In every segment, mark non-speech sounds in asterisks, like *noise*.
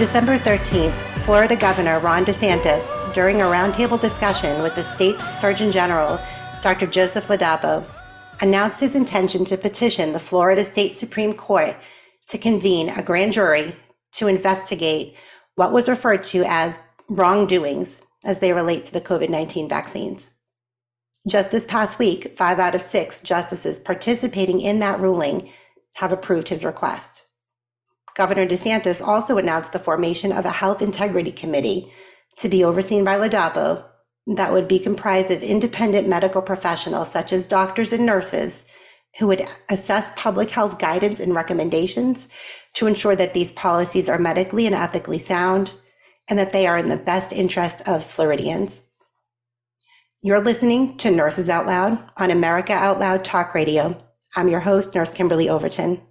December 13th, Florida Governor Ron DeSantis, during a roundtable discussion with the state's Surgeon General, Dr. Joseph Ladapo, announced his intention to petition the Florida State Supreme Court to convene a grand jury to investigate what was referred to as wrongdoings as they relate to the COVID 19 vaccines. Just this past week, five out of six justices participating in that ruling have approved his request. Governor DeSantis also announced the formation of a health integrity committee to be overseen by Ladapo that would be comprised of independent medical professionals such as doctors and nurses who would assess public health guidance and recommendations to ensure that these policies are medically and ethically sound and that they are in the best interest of Floridians. You're listening to Nurses Out Loud on America Out Loud Talk Radio. I'm your host, Nurse Kimberly Overton.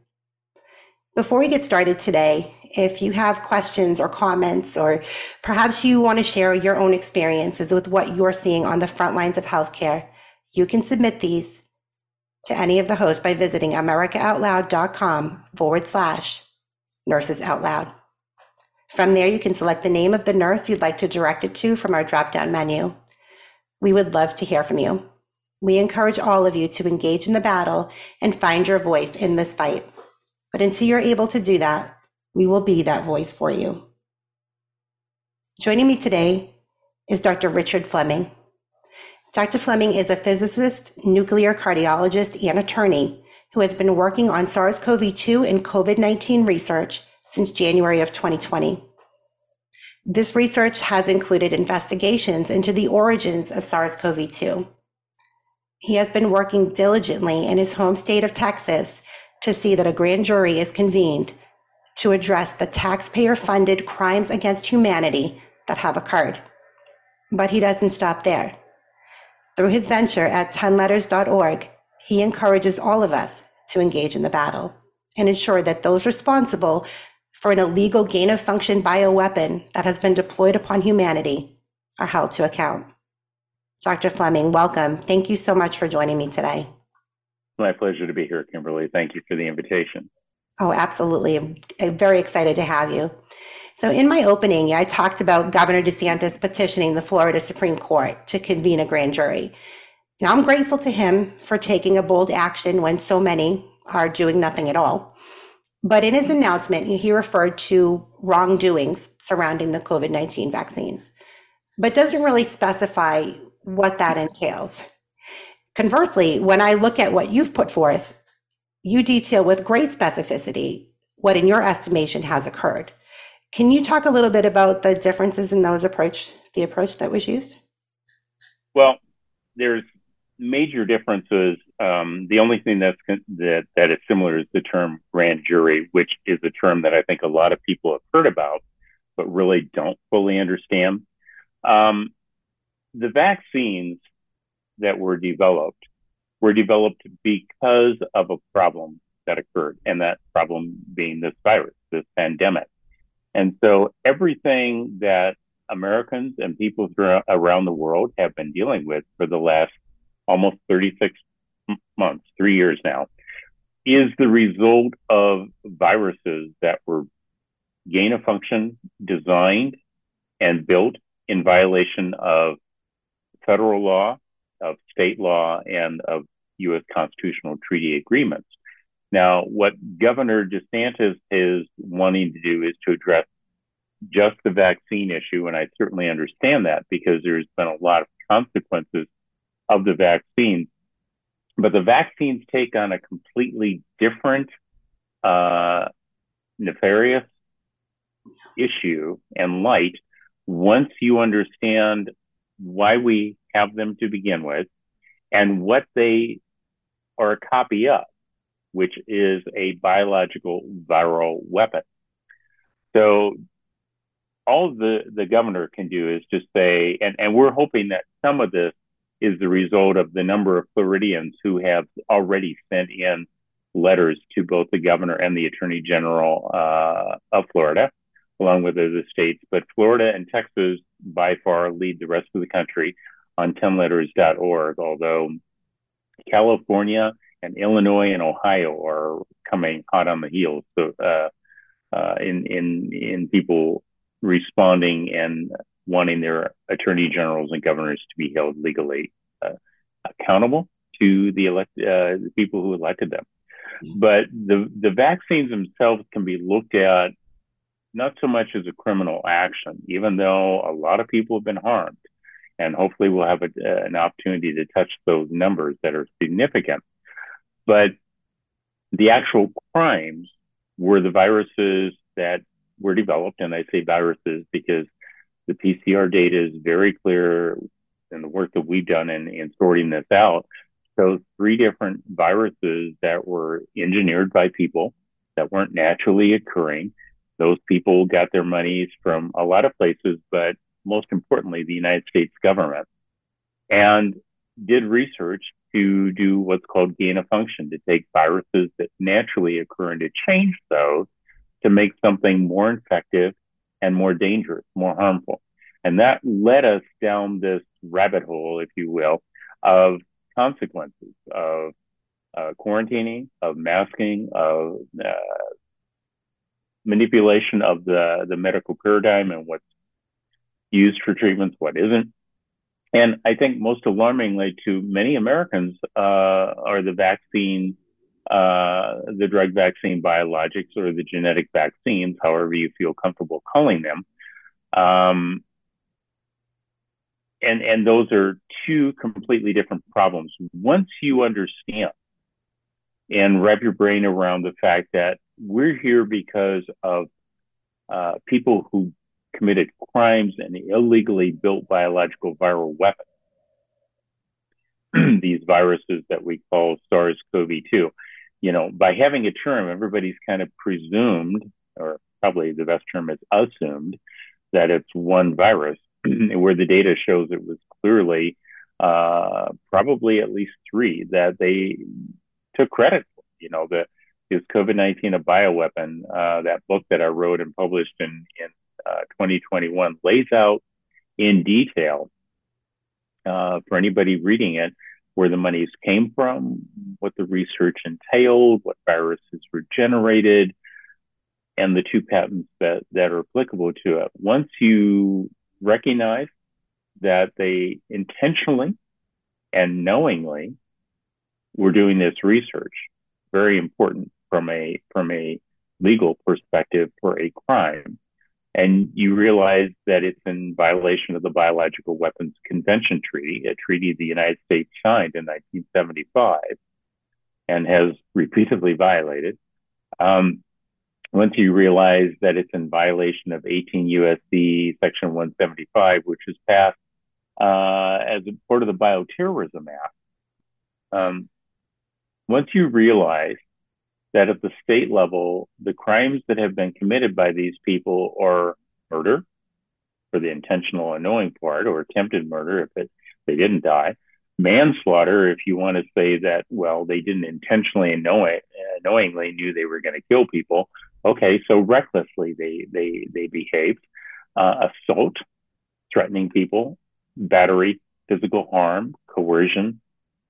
Before we get started today, if you have questions or comments, or perhaps you want to share your own experiences with what you're seeing on the front lines of healthcare, you can submit these to any of the hosts by visiting americaoutloud.com forward slash nurses out loud. From there, you can select the name of the nurse you'd like to direct it to from our drop down menu. We would love to hear from you. We encourage all of you to engage in the battle and find your voice in this fight. But until you're able to do that, we will be that voice for you. Joining me today is Dr. Richard Fleming. Dr. Fleming is a physicist, nuclear cardiologist, and attorney who has been working on SARS CoV 2 and COVID 19 research since January of 2020. This research has included investigations into the origins of SARS CoV 2. He has been working diligently in his home state of Texas to see that a grand jury is convened to address the taxpayer funded crimes against humanity that have occurred. But he doesn't stop there. Through his venture at 10letters.org, he encourages all of us to engage in the battle and ensure that those responsible for an illegal gain of function bioweapon that has been deployed upon humanity are held to account. Dr. Fleming, welcome. Thank you so much for joining me today. My pleasure to be here, Kimberly. Thank you for the invitation. Oh, absolutely. I'm very excited to have you. So, in my opening, I talked about Governor DeSantis petitioning the Florida Supreme Court to convene a grand jury. Now, I'm grateful to him for taking a bold action when so many are doing nothing at all. But in his announcement, he referred to wrongdoings surrounding the COVID 19 vaccines, but doesn't really specify what that entails. Conversely, when I look at what you've put forth, you detail with great specificity what, in your estimation, has occurred. Can you talk a little bit about the differences in those approach, the approach that was used? Well, there's major differences. Um, the only thing that's that that is similar is the term grand jury, which is a term that I think a lot of people have heard about, but really don't fully understand. Um, the vaccines that were developed were developed because of a problem that occurred, and that problem being this virus, this pandemic. And so everything that Americans and people around the world have been dealing with for the last almost 36 months, three years now, is the result of viruses that were gain of function designed and built in violation of federal law of state law and of U.S. constitutional treaty agreements. Now, what Governor DeSantis is wanting to do is to address just the vaccine issue, and I certainly understand that because there's been a lot of consequences of the vaccines. But the vaccines take on a completely different, uh, nefarious issue and light once you understand why we have them to begin with and what they are a copy of, which is a biological viral weapon. So all the, the governor can do is just say, and, and we're hoping that some of this is the result of the number of Floridians who have already sent in letters to both the governor and the attorney general uh, of Florida, along with other states. But Florida and Texas by far lead the rest of the country on 10letters.org, although California and Illinois and Ohio are coming hot on the heels. So, uh, uh, in, in, in people responding and wanting their attorney generals and governors to be held legally uh, accountable to the elect uh, the people who elected them. But the the vaccines themselves can be looked at not so much as a criminal action, even though a lot of people have been harmed, and hopefully we'll have a, uh, an opportunity to touch those numbers that are significant. But the actual crimes were the viruses that were developed, and I say viruses because the PCR data is very clear in the work that we've done in, in sorting this out. So three different viruses that were engineered by people that weren't naturally occurring. Those people got their monies from a lot of places, but most importantly, the United States government, and did research to do what's called gain of function, to take viruses that naturally occur and to change those to make something more infective and more dangerous, more harmful. And that led us down this rabbit hole, if you will, of consequences of uh, quarantining, of masking, of uh, manipulation of the, the medical paradigm and what's used for treatments, what isn't. And I think most alarmingly to many Americans uh, are the vaccine, uh, the drug vaccine biologics or the genetic vaccines, however you feel comfortable calling them. Um, and and those are two completely different problems. Once you understand and wrap your brain around the fact that we're here because of uh, people who committed crimes and illegally built biological viral weapons. *clears throat* These viruses that we call SARS-CoV-2. You know, by having a term, everybody's kind of presumed, or probably the best term is assumed, that it's one virus *clears throat* where the data shows it was clearly uh, probably at least three that they took credit for. You know, the is COVID 19 a bioweapon? Uh, that book that I wrote and published in, in uh, 2021 lays out in detail uh, for anybody reading it where the monies came from, what the research entailed, what viruses were generated, and the two patents that, that are applicable to it. Once you recognize that they intentionally and knowingly were doing this research. Very important from a from a legal perspective for a crime. And you realize that it's in violation of the Biological Weapons Convention Treaty, a treaty the United States signed in 1975 and has repeatedly violated. Um, once you realize that it's in violation of 18 USC Section 175, which was passed uh, as a part of the Bioterrorism Act, um, once you realize that at the state level, the crimes that have been committed by these people are murder for the intentional and knowing part, or attempted murder if it, they didn't die, manslaughter if you want to say that well they didn't intentionally uh, knowingly knew they were going to kill people. Okay, so recklessly they they they behaved. Uh, assault, threatening people, battery, physical harm, coercion,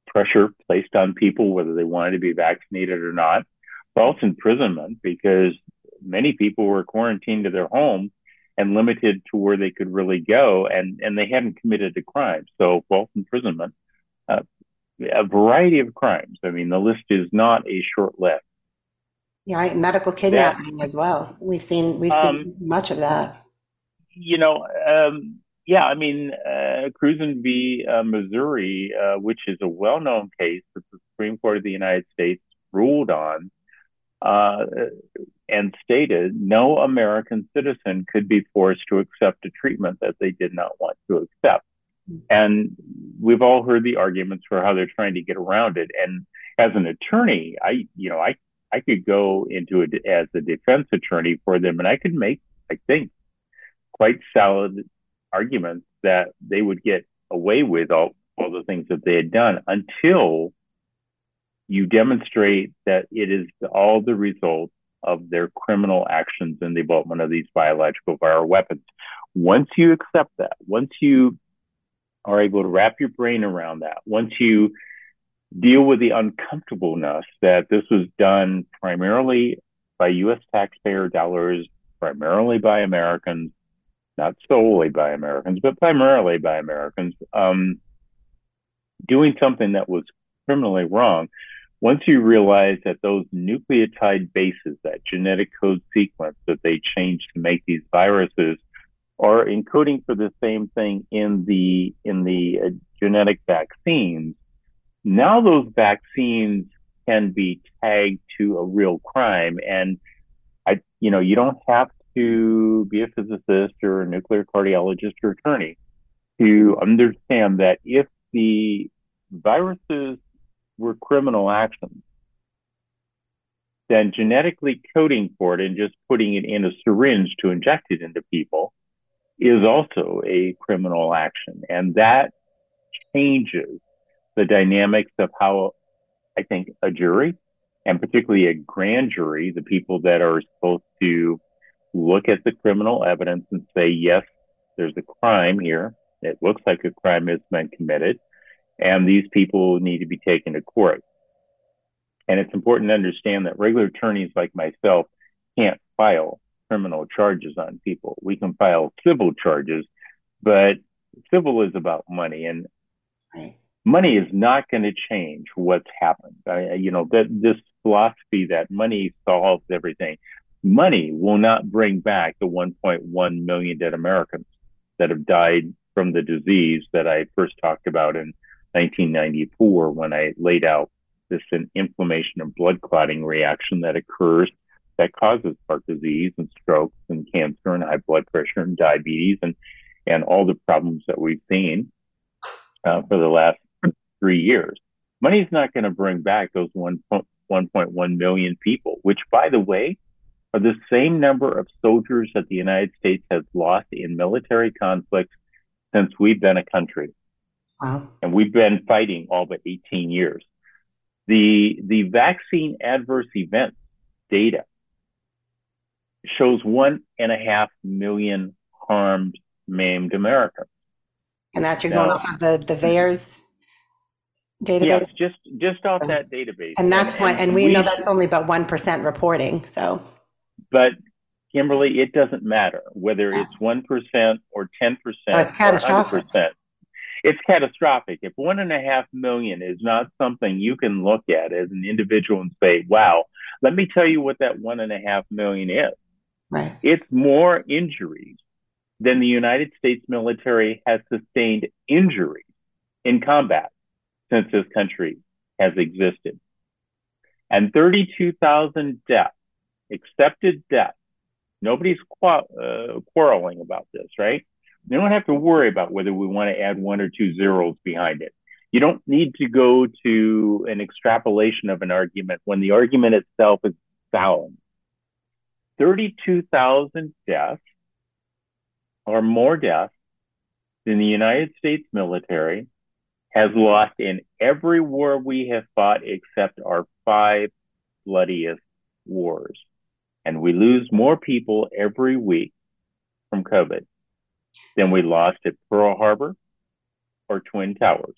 pressure placed on people whether they wanted to be vaccinated or not, false imprisonment because many people were quarantined to their home and limited to where they could really go, and and they hadn't committed a crime, so false imprisonment. Uh, a variety of crimes. I mean, the list is not a short list. Yeah, right. Medical kidnapping yeah. as well. We've seen we've seen um, much of that. You know, um, yeah. I mean, uh, Cruzan v. Uh, Missouri, uh, which is a well-known case that the Supreme Court of the United States ruled on, uh, and stated no American citizen could be forced to accept a treatment that they did not want to accept. And we've all heard the arguments for how they're trying to get around it. And as an attorney, I, you know, I, I could go into it as a defense attorney for them and I could make, I think, quite solid arguments that they would get away with all, all the things that they had done until you demonstrate that it is all the result of their criminal actions in the development of these biological viral weapons. Once you accept that, once you are able to wrap your brain around that, once you deal with the uncomfortableness that this was done primarily by US taxpayer dollars, primarily by Americans, not solely by Americans, but primarily by Americans, um, doing something that was criminally wrong, once you realize that those nucleotide bases, that genetic code sequence that they change to make these viruses, are encoding for the same thing in the in the uh, genetic vaccines. Now those vaccines can be tagged to a real crime, and I, you know, you don't have to be a physicist or a nuclear cardiologist or attorney to understand that if the viruses were criminal actions, then genetically coding for it and just putting it in a syringe to inject it into people is also a criminal action. And that changes the dynamics of how I think a jury and particularly a grand jury, the people that are supposed to look at the criminal evidence and say, yes, there's a crime here. It looks like a crime has been committed and these people need to be taken to court. And it's important to understand that regular attorneys like myself can't file criminal charges on people. We can file civil charges, but civil is about money, and money is not going to change what's happened. I, you know that this philosophy that money solves everything. Money will not bring back the 1.1 million dead Americans that have died from the disease that I first talked about in 1994 when I laid out this an inflammation and blood clotting reaction that occurs that causes heart disease and strokes and cancer and high blood pressure and diabetes and and all the problems that we've seen uh, for the last three years. Money's not going to bring back those 1.1 million people, which, by the way, are the same number of soldiers that the United States has lost in military conflicts since we've been a country. Wow. And we've been fighting all but 18 years. The, the vaccine adverse events data shows one and a half million harmed, maimed Americans. And that's you're going off of the, the VAERS database? Yes, just, just off that database. And that's and, and, and we, we know that's only about 1% reporting, so. But Kimberly, it doesn't matter whether it's 1% or 10% oh, it's catastrophic. Or 100% it's catastrophic. If one and a half million is not something you can look at as an individual and say, wow, let me tell you what that one and a half million is. Right. It's more injuries than the United States military has sustained injuries in combat since this country has existed. And 32,000 deaths, accepted deaths. Nobody's qu- uh, quarreling about this, right? You don't have to worry about whether we want to add one or two zeros behind it. You don't need to go to an extrapolation of an argument when the argument itself is sound. 32,000 deaths or more deaths than the United States military has lost in every war we have fought except our five bloodiest wars. And we lose more people every week from COVID than we lost at Pearl Harbor or Twin Towers.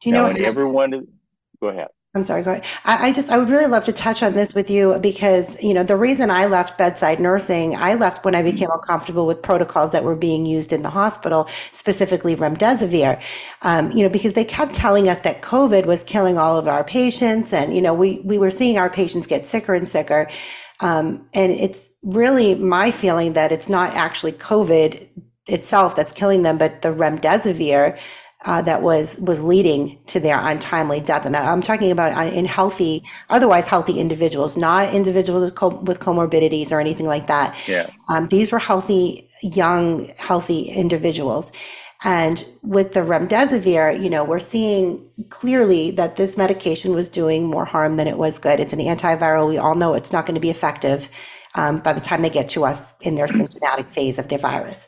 Do you now, know? And everyone is, go ahead. I'm sorry, go ahead. I, I, just, I would really love to touch on this with you because, you know, the reason I left bedside nursing, I left when I became uncomfortable with protocols that were being used in the hospital, specifically remdesivir, um, you know, because they kept telling us that COVID was killing all of our patients. And, you know, we, we were seeing our patients get sicker and sicker. Um, and it's really my feeling that it's not actually COVID itself that's killing them, but the remdesivir uh, that was was leading to their untimely death. And I'm talking about uh, in healthy, otherwise healthy individuals, not individuals with, co- with comorbidities or anything like that. Yeah. Um, these were healthy, young, healthy individuals. And with the remdesivir, you know, we're seeing clearly that this medication was doing more harm than it was good. It's an antiviral. We all know it's not going to be effective um, by the time they get to us in their symptomatic phase of their virus.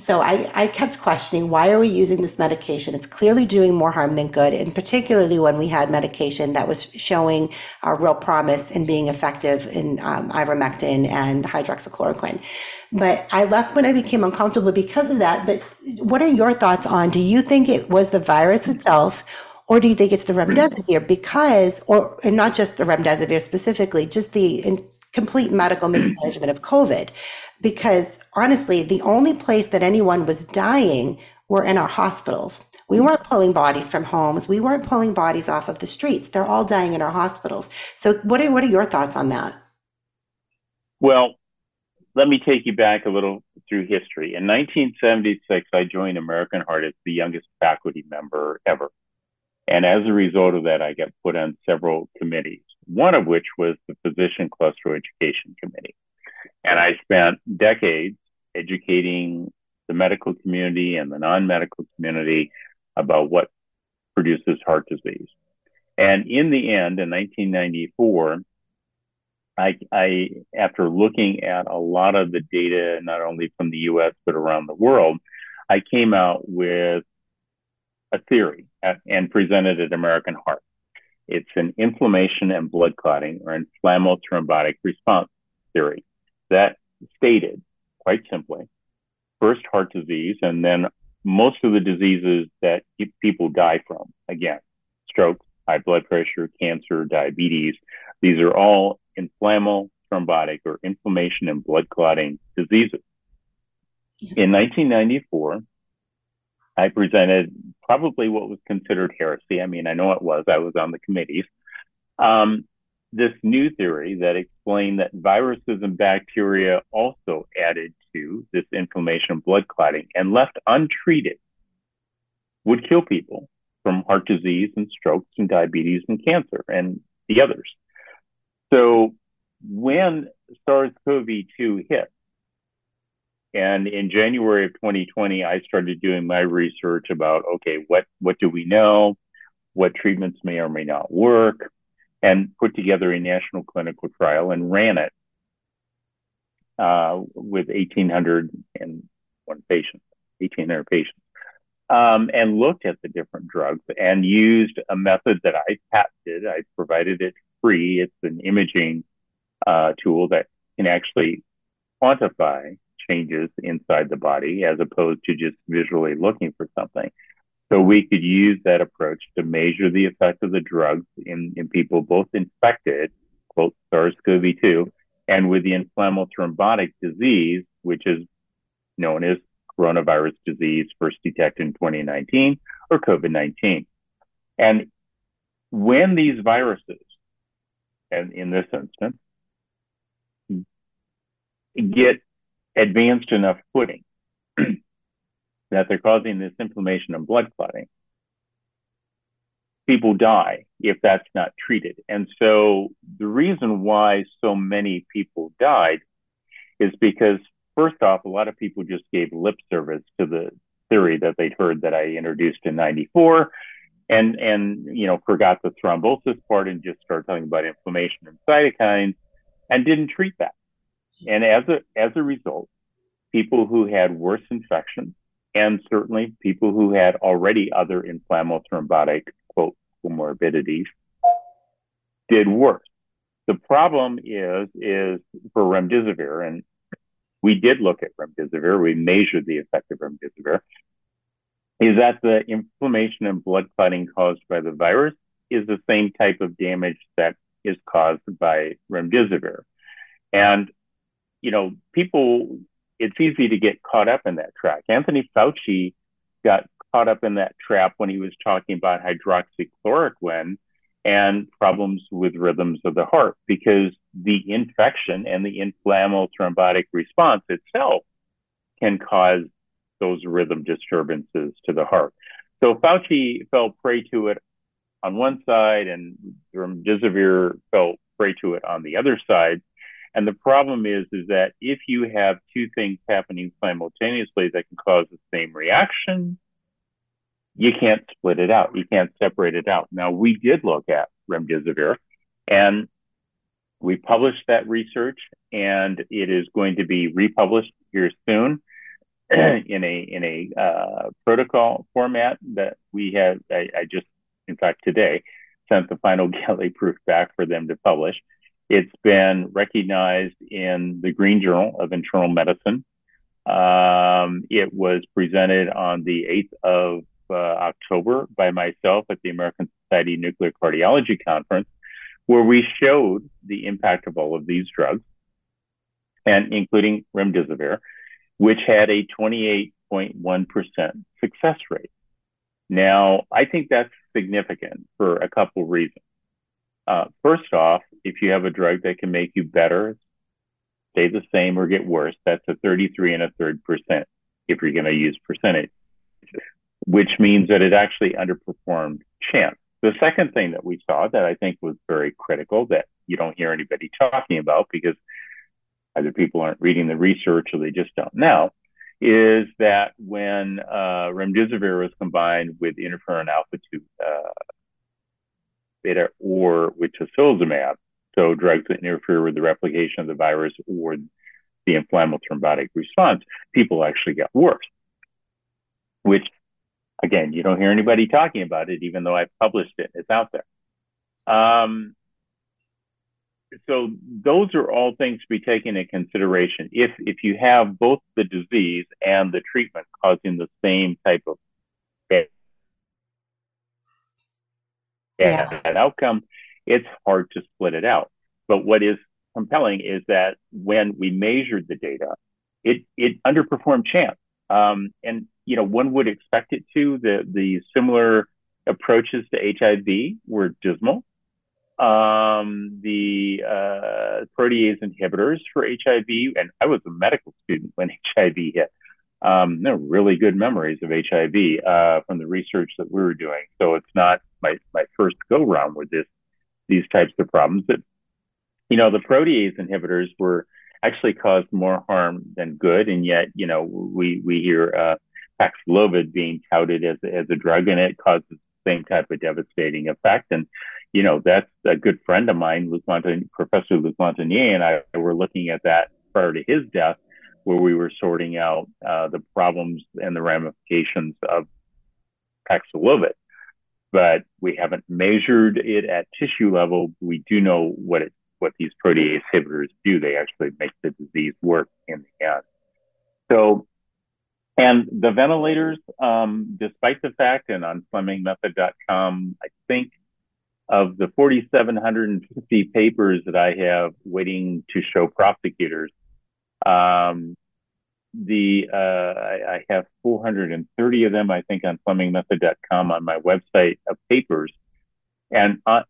So I, I kept questioning why are we using this medication? It's clearly doing more harm than good, and particularly when we had medication that was showing a real promise in being effective in um, ivermectin and hydroxychloroquine. But I left when I became uncomfortable because of that. But what are your thoughts on? Do you think it was the virus itself? Or do you think it's the remdesivir? Because, or and not just the remdesivir specifically, just the complete medical mismanagement of COVID. Because honestly, the only place that anyone was dying were in our hospitals. We weren't pulling bodies from homes. We weren't pulling bodies off of the streets. They're all dying in our hospitals. So, what are, what are your thoughts on that? Well, let me take you back a little through history. In 1976, I joined American Heart as the youngest faculty member ever. And as a result of that, I got put on several committees one of which was the Physician Cluster Education Committee. And I spent decades educating the medical community and the non medical community about what produces heart disease. And in the end, in 1994, I, I, after looking at a lot of the data, not only from the US, but around the world, I came out with a theory uh, and presented at American Heart. It's an inflammation and blood clotting or inflammatory thrombotic response theory that stated quite simply first heart disease and then most of the diseases that people die from. Again stroke high blood pressure cancer diabetes. These are all inflammatory thrombotic or inflammation and blood clotting diseases. In 1994 I presented probably what was considered heresy. I mean, I know it was, I was on the committees. Um, this new theory that explained that viruses and bacteria also added to this inflammation blood clotting and left untreated would kill people from heart disease and strokes and diabetes and cancer and the others. So when SARS CoV 2 hit, and in January of 2020, I started doing my research about okay, what what do we know, what treatments may or may not work, and put together a national clinical trial and ran it uh, with 1,801 patients, 1,800 patients, um, and looked at the different drugs and used a method that I patented. I provided it free. It's an imaging uh, tool that can actually quantify changes inside the body as opposed to just visually looking for something. So we could use that approach to measure the effect of the drugs in, in people both infected, quote, SARS-CoV-2, and with the inflammatory thrombotic disease, which is known as coronavirus disease, first detected in 2019, or COVID-19. And when these viruses, and in this instance, get advanced enough footing *clears throat* that they're causing this inflammation and blood clotting, people die if that's not treated. And so the reason why so many people died is because, first off, a lot of people just gave lip service to the theory that they'd heard that I introduced in 94 and and you know forgot the thrombosis part and just started talking about inflammation and cytokines and didn't treat that and as a as a result, people who had worse infections and certainly people who had already other inflammatory thrombotic quote comorbidities did worse. The problem is is for remdesivir, and we did look at remdesivir. We measured the effect of remdesivir. Is that the inflammation and blood clotting caused by the virus is the same type of damage that is caused by remdesivir. And you know, people, it's easy to get caught up in that track. Anthony Fauci got caught up in that trap when he was talking about hydroxychloroquine and problems with rhythms of the heart because the infection and the inflammatory thrombotic response itself can cause those rhythm disturbances to the heart. So Fauci fell prey to it on one side, and remdesivir fell prey to it on the other side. And the problem is, is that if you have two things happening simultaneously that can cause the same reaction, you can't split it out. You can't separate it out. Now, we did look at remdesivir, and we published that research, and it is going to be republished here soon *clears throat* in a in a uh, protocol format that we have. I, I, just, in fact, today sent the final *laughs* galley proof back for them to publish. It's been recognized in the Green Journal of Internal Medicine. Um, it was presented on the 8th of uh, October by myself at the American Society Nuclear Cardiology Conference, where we showed the impact of all of these drugs, and including remdesivir, which had a 28.1% success rate. Now, I think that's significant for a couple reasons. Uh, first off, if you have a drug that can make you better, stay the same, or get worse, that's a 33 and a third percent if you're going to use percentage, which means that it actually underperformed chance. The second thing that we saw that I think was very critical that you don't hear anybody talking about because either people aren't reading the research or they just don't know is that when uh, remdesivir was combined with interferon alpha 2 uh, beta or with tocilizumab, so drugs that interfere with the replication of the virus or the inflammatory thrombotic response, people actually got worse, which again, you don't hear anybody talking about it, even though I've published it. It's out there. Um, so those are all things to be taken into consideration. If if you have both the disease and the treatment causing the same type of bad, yeah. bad outcome, it's hard to split it out. But what is compelling is that when we measured the data, it it underperformed chance. Um, and you know, one would expect it to. The the similar approaches to HIV were dismal. Um, the uh, protease inhibitors for HIV, and I was a medical student when *laughs* HIV hit. Um, there are really good memories of HIV uh, from the research that we were doing. So it's not my, my first go round with this these types of problems. But you know, the protease inhibitors were actually caused more harm than good, and yet you know we we hear uh, Paxlovid being touted as, as a drug, and it causes the same type of devastating effect. And, you know, that's a good friend of mine, Luc Montagnier, Professor Luc Montagnier, and I were looking at that prior to his death, where we were sorting out uh, the problems and the ramifications of Paxlovid. But we haven't measured it at tissue level. We do know what it what these protease inhibitors do. They actually make the disease work in the end. So and the ventilators, um, despite the fact, and on FlemingMethod.com, I think of the 4,750 papers that I have waiting to show prosecutors, um, the uh, I, I, have 430 of them, I think, on FlemingMethod.com on my website of papers. And uh,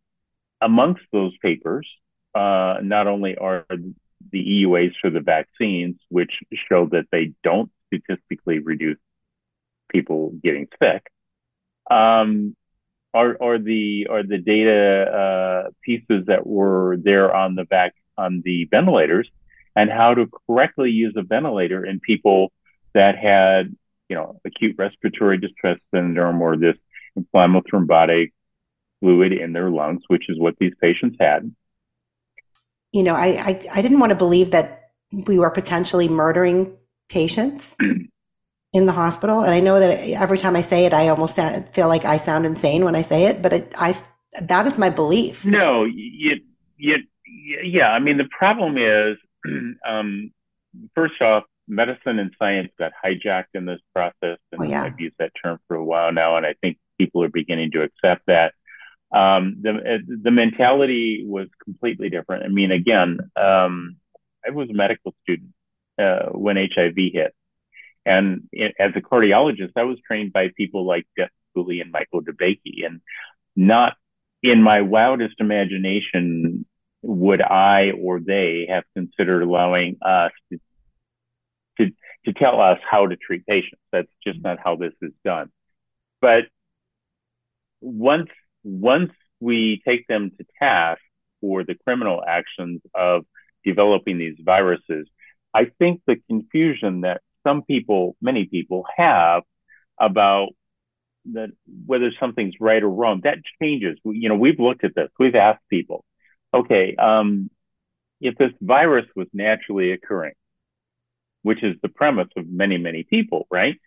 amongst those papers, uh, not only are the EUAs for the vaccines, which show that they don't statistically reduce people getting sick. Um, are, are the are the data uh, pieces that were there on the back on the ventilators, and how to correctly use a ventilator in people that had you know acute respiratory distress syndrome or this inflammatory thrombotic fluid in their lungs, which is what these patients had. You know, I, I, I didn't want to believe that we were potentially murdering patients *clears throat* in the hospital. And I know that every time I say it, I almost feel like I sound insane when I say it, but it, I, that is my belief. No, you, you, yeah. I mean, the problem is, *clears throat* um, first off, medicine and science got hijacked in this process. And oh, yeah. I've used that term for a while now. And I think people are beginning to accept that. Um, the, the mentality was completely different. I mean, again, um, I was a medical student uh, when HIV hit. And it, as a cardiologist, I was trained by people like Jeff Cooley and Michael DeBakey. And not in my wildest imagination would I or they have considered allowing us to, to, to tell us how to treat patients. That's just not how this is done. But once once we take them to task for the criminal actions of developing these viruses, I think the confusion that some people, many people have about that whether something's right or wrong, that changes. You know, we've looked at this. We've asked people, okay, um, if this virus was naturally occurring, which is the premise of many, many people, right?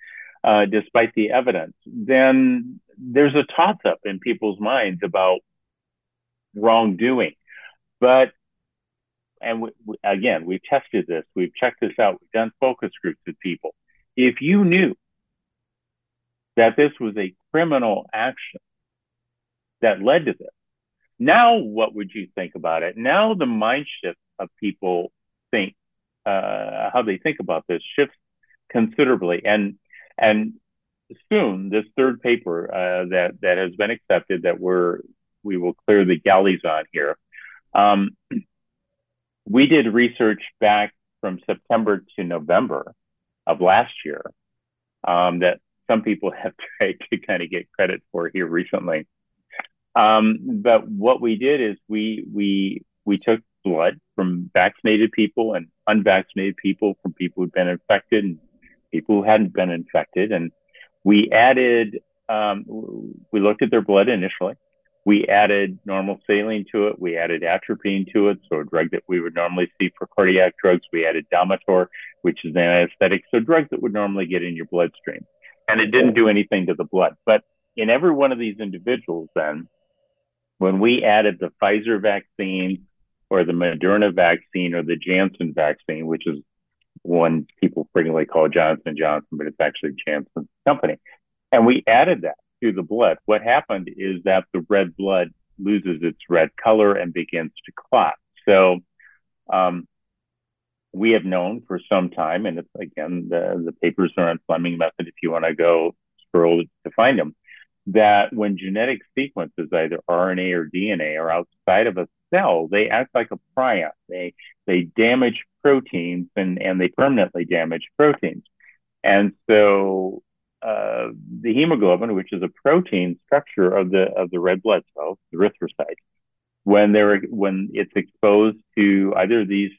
Uh, despite the evidence, then there's a toss up in people's minds about wrongdoing. But, and we, again, we've tested this, we've checked this out, we've done focus groups with people. If you knew that this was a criminal action that led to this, now what would you think about it? Now the mind shift of people think, uh, how they think about this shifts considerably. And, and soon this third paper uh, that that has been accepted that we're we will clear the galleys on here. Um, *clears throat* we did research back from September to November of last year um, that some people *laughs* have tried to kind of get credit for here recently. Um, but what we did is we we we took blood from vaccinated people and unvaccinated people, from people who'd been infected and people who hadn't been infected, and we added, um, we looked at their blood initially. We added normal saline to it. We added atropine to it, so a drug that we would normally see for cardiac drugs. We added Domitor, which is an anesthetic, so drugs that would normally get in your bloodstream. And it didn't do anything to the blood. But in every one of these individuals, then, when we added the Pfizer vaccine or the Moderna vaccine or the Janssen vaccine, which is one people frequently call Johnson Johnson, but it's actually Janssen's company. And we added that to the blood. What happened is that the red blood loses its red color and begins to clot. So um, we have known for some time, and it's again the the papers are on Fleming method if you want to go scroll to find them, that when genetic sequences, either RNA or DNA, are outside of a cell, they act like a prion. They they damage proteins and, and they permanently damage proteins. And so uh, the hemoglobin, which is a protein structure of the of the red blood cells, the erythrocytes, when they're when it's exposed to either of these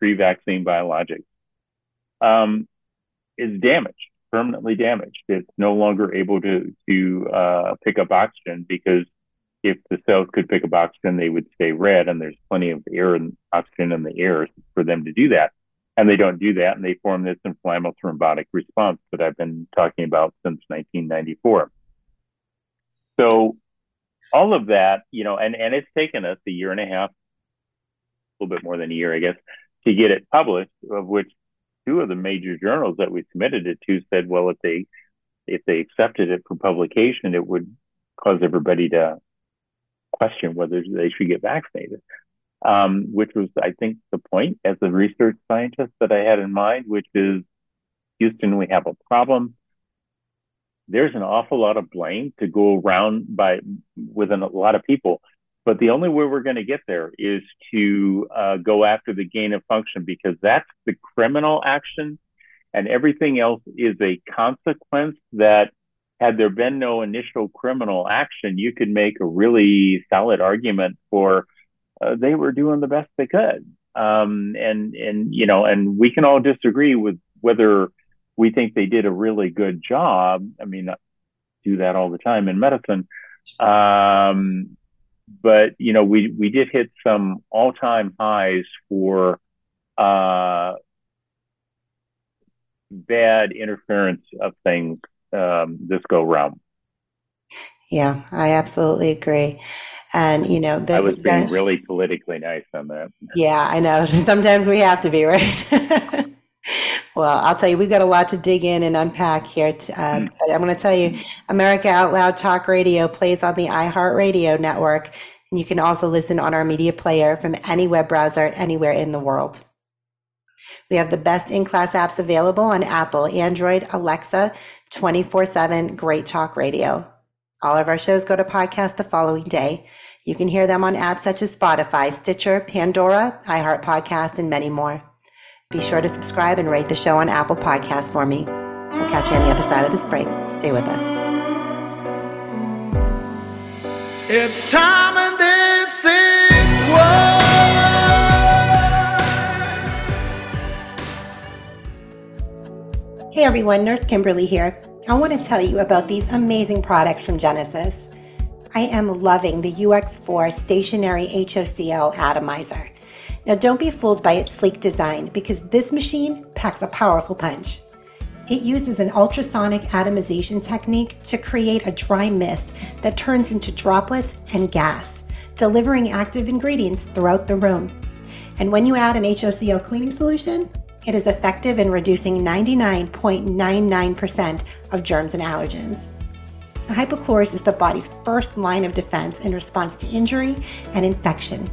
pre-vaccine biologics, um, is damaged, permanently damaged. It's no longer able to to uh, pick up oxygen because if the cells could pick up oxygen, they would stay red, and there's plenty of air and oxygen in the air for them to do that. And they don't do that, and they form this inflammatory thrombotic response that I've been talking about since 1994. So, all of that, you know, and, and it's taken us a year and a half, a little bit more than a year, I guess, to get it published, of which two of the major journals that we submitted it to said, well, if they if they accepted it for publication, it would cause everybody to question whether they should get vaccinated, um, which was, I think, the point as a research scientist that I had in mind, which is Houston, we have a problem. There's an awful lot of blame to go around by within a lot of people. But the only way we're going to get there is to uh, go after the gain of function because that's the criminal action, and everything else is a consequence that had there been no initial criminal action, you could make a really solid argument for uh, they were doing the best they could. Um, and and you know, and we can all disagree with whether we think they did a really good job. I mean, I do that all the time in medicine. Um, but you know, we we did hit some all time highs for uh, bad interference of things um, this go round. Yeah, I absolutely agree. And you know, the, I was being the, really politically nice on that. Yeah, I know. *laughs* Sometimes we have to be, right? *laughs* well, I'll tell you, we've got a lot to dig in and unpack here. To, uh, mm. But I'm going to tell you, America Out Loud Talk Radio plays on the iHeartRadio network, and you can also listen on our media player from any web browser anywhere in the world. We have the best in class apps available on Apple, Android, Alexa, 24 7, Great Talk Radio. All of our shows go to podcast the following day. You can hear them on apps such as Spotify, Stitcher, Pandora, iHeart Podcast, and many more. Be sure to subscribe and rate the show on Apple Podcasts for me. We'll catch you on the other side of this break. Stay with us. It's time and this is why. Hey everyone, Nurse Kimberly here. I want to tell you about these amazing products from Genesis. I am loving the UX4 stationary HOCl atomizer. Now, don't be fooled by its sleek design because this machine packs a powerful punch. It uses an ultrasonic atomization technique to create a dry mist that turns into droplets and gas, delivering active ingredients throughout the room. And when you add an HOCl cleaning solution, it is effective in reducing 99.99% of germs and allergens. Hypochlorous is the body's first line of defense in response to injury and infection.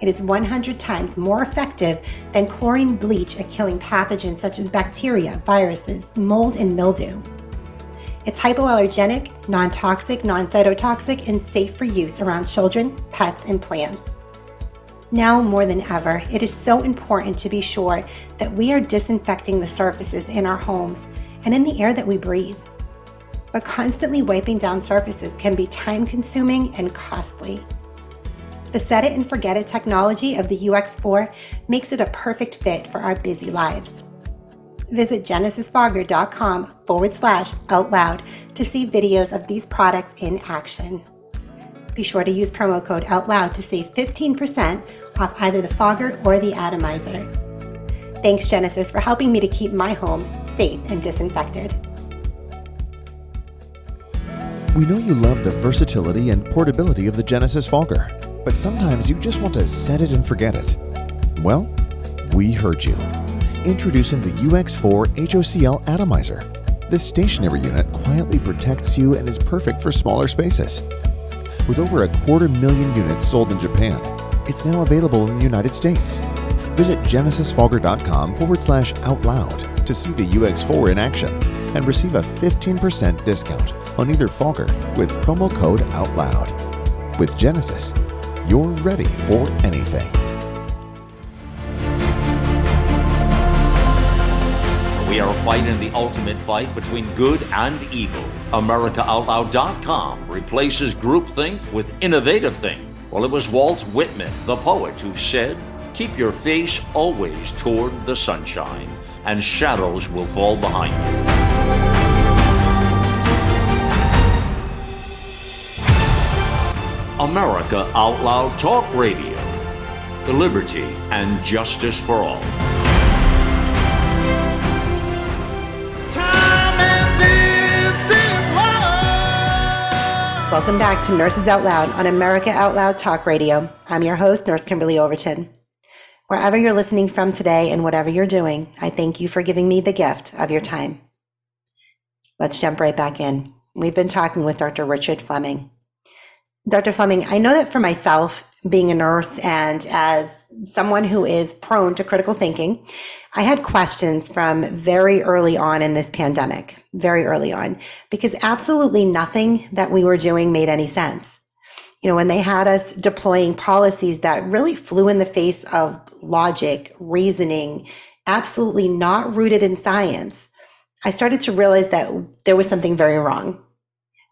It is 100 times more effective than chlorine bleach at killing pathogens such as bacteria, viruses, mold, and mildew. It's hypoallergenic, non toxic, non cytotoxic, and safe for use around children, pets, and plants. Now more than ever, it is so important to be sure that we are disinfecting the surfaces in our homes and in the air that we breathe. But constantly wiping down surfaces can be time consuming and costly. The set it and forget it technology of the UX4 makes it a perfect fit for our busy lives. Visit genesisfogger.com forward slash out loud to see videos of these products in action. Be sure to use promo code OUTLOUD to save 15% off either the fogger or the atomizer. Thanks, Genesis, for helping me to keep my home safe and disinfected. We know you love the versatility and portability of the Genesis Fogger but sometimes you just want to set it and forget it. Well, we heard you. Introducing the UX4 HOCl Atomizer. This stationary unit quietly protects you and is perfect for smaller spaces. With over a quarter million units sold in Japan, it's now available in the United States. Visit genesisfogger.com forward slash out loud to see the UX4 in action and receive a 15% discount on either fogger with promo code OUTLOUD. With Genesis, you're ready for anything. We are fighting the ultimate fight between good and evil. AmericaOutloud.com replaces groupthink with innovative think. Well, it was Walt Whitman, the poet, who said, Keep your face always toward the sunshine, and shadows will fall behind you. America Out Loud Talk Radio. The liberty and justice for all. Welcome back to Nurses Out Loud on America Out Loud Talk Radio. I'm your host, Nurse Kimberly Overton. Wherever you're listening from today and whatever you're doing, I thank you for giving me the gift of your time. Let's jump right back in. We've been talking with Dr. Richard Fleming. Dr. Fleming, I know that for myself, being a nurse and as someone who is prone to critical thinking, I had questions from very early on in this pandemic, very early on, because absolutely nothing that we were doing made any sense. You know, when they had us deploying policies that really flew in the face of logic, reasoning, absolutely not rooted in science, I started to realize that there was something very wrong.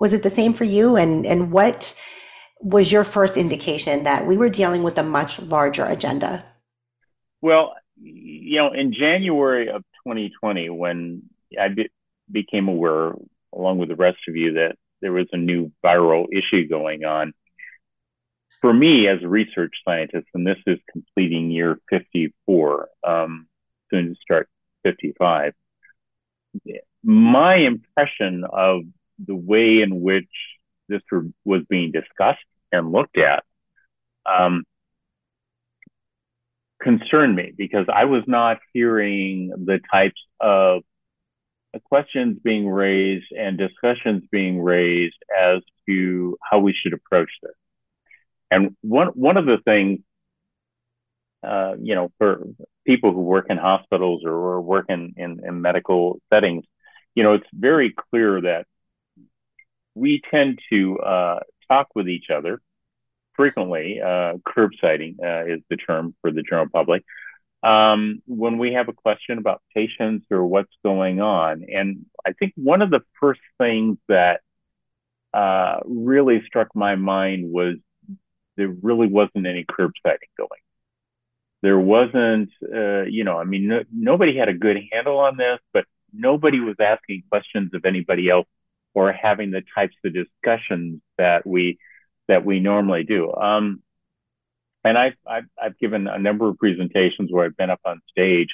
Was it the same for you? And, and what, was your first indication that we were dealing with a much larger agenda? Well, you know, in January of 2020, when I be- became aware, along with the rest of you, that there was a new viral issue going on, for me as a research scientist, and this is completing year 54, um, soon to start 55, my impression of the way in which this was being discussed and looked at um, concerned me because I was not hearing the types of questions being raised and discussions being raised as to how we should approach this. And one one of the things, uh, you know, for people who work in hospitals or work in, in, in medical settings, you know, it's very clear that we tend to uh, talk with each other frequently. Uh, curbsiding uh, is the term for the general public. Um, when we have a question about patients or what's going on. And I think one of the first things that uh, really struck my mind was there really wasn't any curb curbsiding going. There wasn't, uh, you know, I mean, no, nobody had a good handle on this, but nobody was asking questions of anybody else or having the types of discussions that we that we normally do. Um, and I've, I've, I've given a number of presentations where I've been up on stage,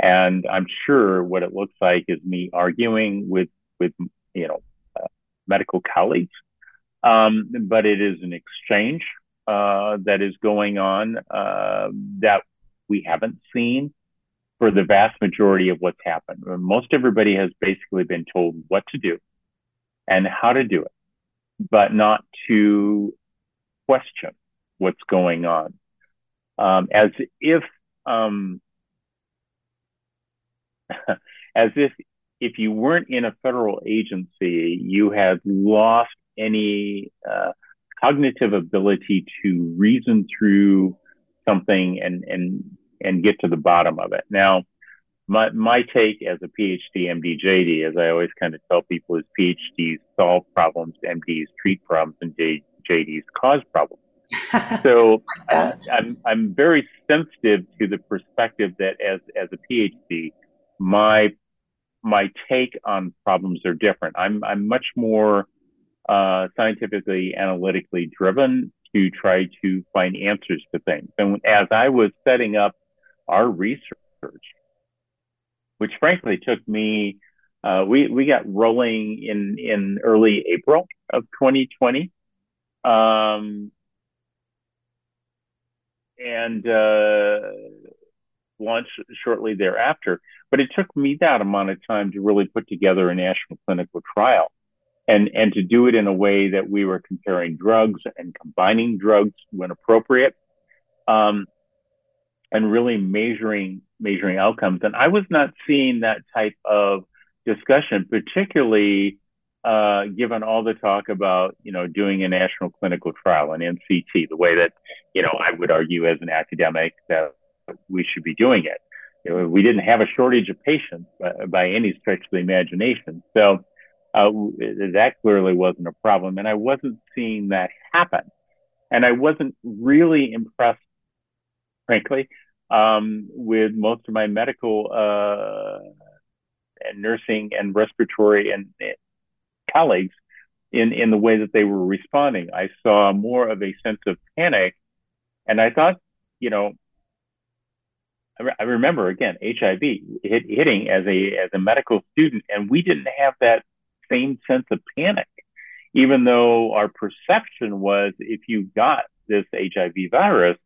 and I'm sure what it looks like is me arguing with with you know uh, medical colleagues, um, but it is an exchange uh, that is going on uh, that we haven't seen for the vast majority of what's happened. Most everybody has basically been told what to do and how to do it, but not to question what's going on. Um, as if, um, *laughs* as if if you weren't in a federal agency, you had lost any uh, cognitive ability to reason through something and and and get to the bottom of it. Now, my my take as a PhD MD JD, as I always kind of tell people, is PhDs solve problems, MDs treat problems, and J, JDs cause problems. *laughs* so uh, I'm I'm very sensitive to the perspective that as as a PhD, my my take on problems are different. I'm I'm much more uh, scientifically analytically driven to try to find answers to things. And as I was setting up our research, which frankly took me, uh, we we got rolling in in early April of 2020. Um, and uh, launch shortly thereafter. But it took me that amount of time to really put together a national clinical trial and, and to do it in a way that we were comparing drugs and combining drugs when appropriate. Um, and really measuring measuring outcomes. And I was not seeing that type of discussion, particularly uh, given all the talk about you know doing a national clinical trial an NCT, the way that you know I would argue as an academic that we should be doing it. You know, we didn't have a shortage of patients by, by any stretch of the imagination, so uh, that clearly wasn't a problem, and I wasn't seeing that happen, and I wasn't really impressed, frankly, um, with most of my medical uh, and nursing and respiratory and colleagues in, in the way that they were responding. I saw more of a sense of panic. And I thought, you know, I, re- I remember again, HIV hit, hitting as a, as a medical student, and we didn't have that same sense of panic, even though our perception was if you got this HIV virus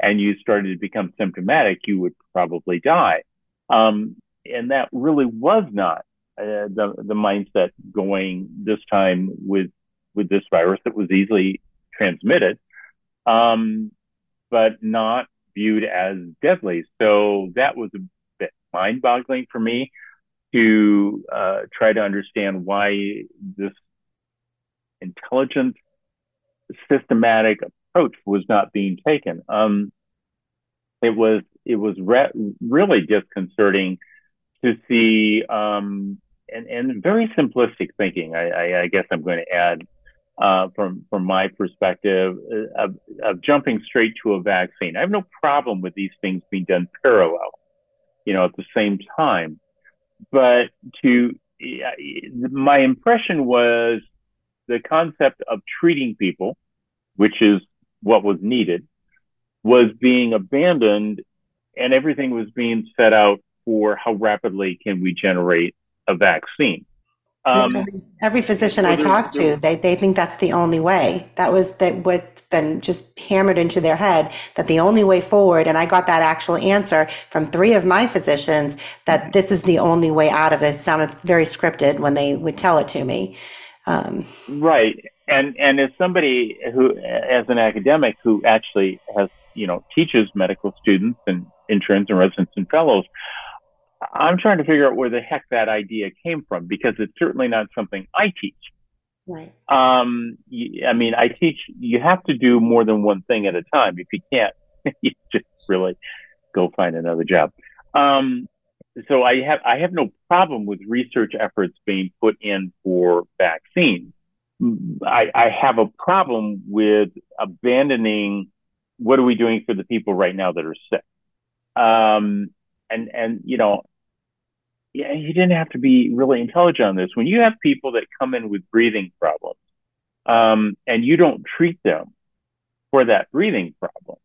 and you started to become symptomatic, you would probably die. Um, and that really was not uh, the the mindset going this time with with this virus that was easily transmitted, um, but not viewed as deadly. So that was a bit mind-boggling for me to uh, try to understand why this intelligent, systematic approach was not being taken. Um, it was it was re- really disconcerting to see um, and, and very simplistic thinking, I, I, I guess I'm going to add uh, from from my perspective uh, of, of, jumping straight to a vaccine. I have no problem with these things being done parallel, you know, at the same time. But to my impression was the concept of treating people, which is what was needed, was being abandoned, and everything was being set out for how rapidly can we generate a vaccine. Um, Every physician I talk to, they, they think that's the only way. That was that what's been just hammered into their head that the only way forward, and I got that actual answer from three of my physicians that this is the only way out of it. it sounded very scripted when they would tell it to me. Um, right, and and as somebody who, as an academic who actually has you know teaches medical students and interns and residents and fellows, I'm trying to figure out where the heck that idea came from because it's certainly not something I teach. Right. Um, I mean, I teach you have to do more than one thing at a time. If you can't, *laughs* you just really go find another job. Um, so I have I have no problem with research efforts being put in for vaccines. I, I have a problem with abandoning what are we doing for the people right now that are sick. Um, and and you know, yeah, you didn't have to be really intelligent on this. When you have people that come in with breathing problems, um, and you don't treat them for that breathing problem,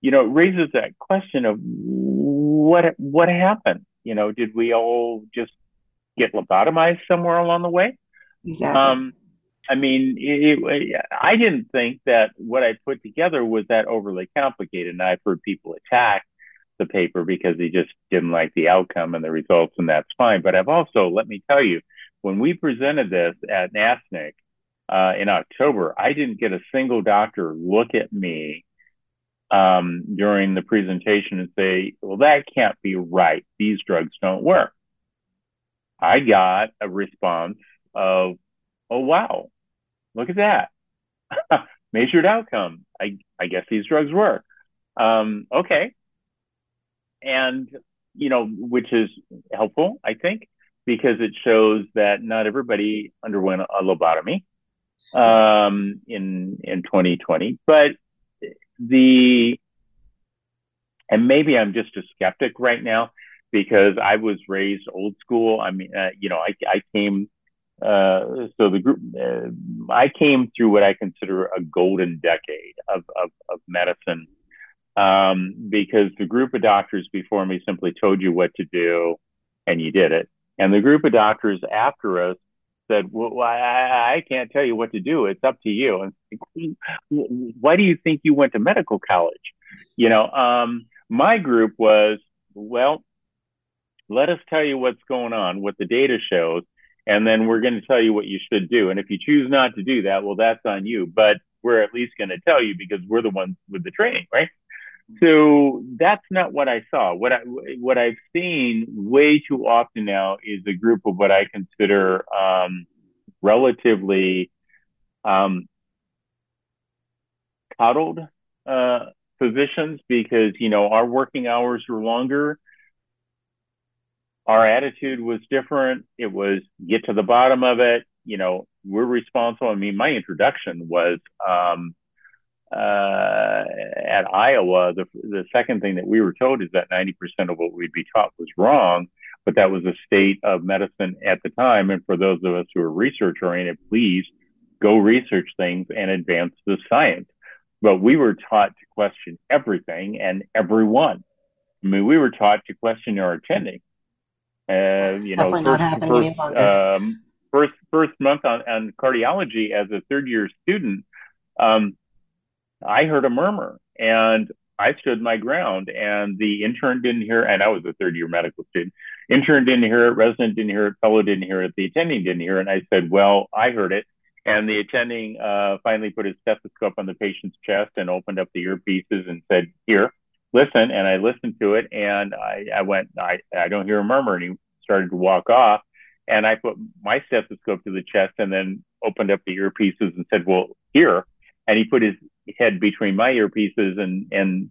you know, it raises that question of what what happened. You know, did we all just get lobotomized somewhere along the way? Exactly. Um, I mean, it, it, I didn't think that what I put together was that overly complicated. And I've heard people attack the paper because they just didn't like the outcome and the results, and that's fine. But I've also, let me tell you, when we presented this at NASNC uh, in October, I didn't get a single doctor look at me um, during the presentation and say, well, that can't be right. These drugs don't work. I got a response of, oh, wow, look at that. *laughs* Measured outcome. I, I guess these drugs work. Um, okay. And, you know, which is helpful, I think, because it shows that not everybody underwent a lobotomy um, in, in 2020. But the, and maybe I'm just a skeptic right now because I was raised old school. I mean, uh, you know, I, I came uh, so the group, uh, I came through what I consider a golden decade of, of, of medicine um, because the group of doctors before me simply told you what to do and you did it. And the group of doctors after us said, well, I, I can't tell you what to do. It's up to you. And why do you think you went to medical college? You know, um, my group was, well, let us tell you what's going on, what the data shows, and then we're going to tell you what you should do. And if you choose not to do that, well, that's on you. But we're at least going to tell you because we're the ones with the training, right? So that's not what I saw. What I what I've seen way too often now is a group of what I consider um, relatively um, coddled uh, physicians because you know our working hours are longer our attitude was different. It was get to the bottom of it. You know, we're responsible. I mean, my introduction was um, uh, at Iowa. The, the second thing that we were told is that 90% of what we'd be taught was wrong, but that was the state of medicine at the time. And for those of us who are research oriented, please go research things and advance the science. But we were taught to question everything and everyone. I mean, we were taught to question our attending uh, you know, first, first, um, first, first month on, on cardiology as a third year student, um, I heard a murmur and I stood my ground and the intern didn't hear, and I was a third year medical student. Intern didn't hear it, resident didn't hear it, fellow didn't hear it, the attending didn't hear it. And I said, well, I heard it. And the attending uh, finally put his stethoscope on the patient's chest and opened up the earpieces and said, here, listen, and I listened to it, and I, I went, I, I don't hear a murmur, and he started to walk off, and I put my stethoscope to the chest, and then opened up the earpieces and said, "Well, here," and he put his head between my earpieces and and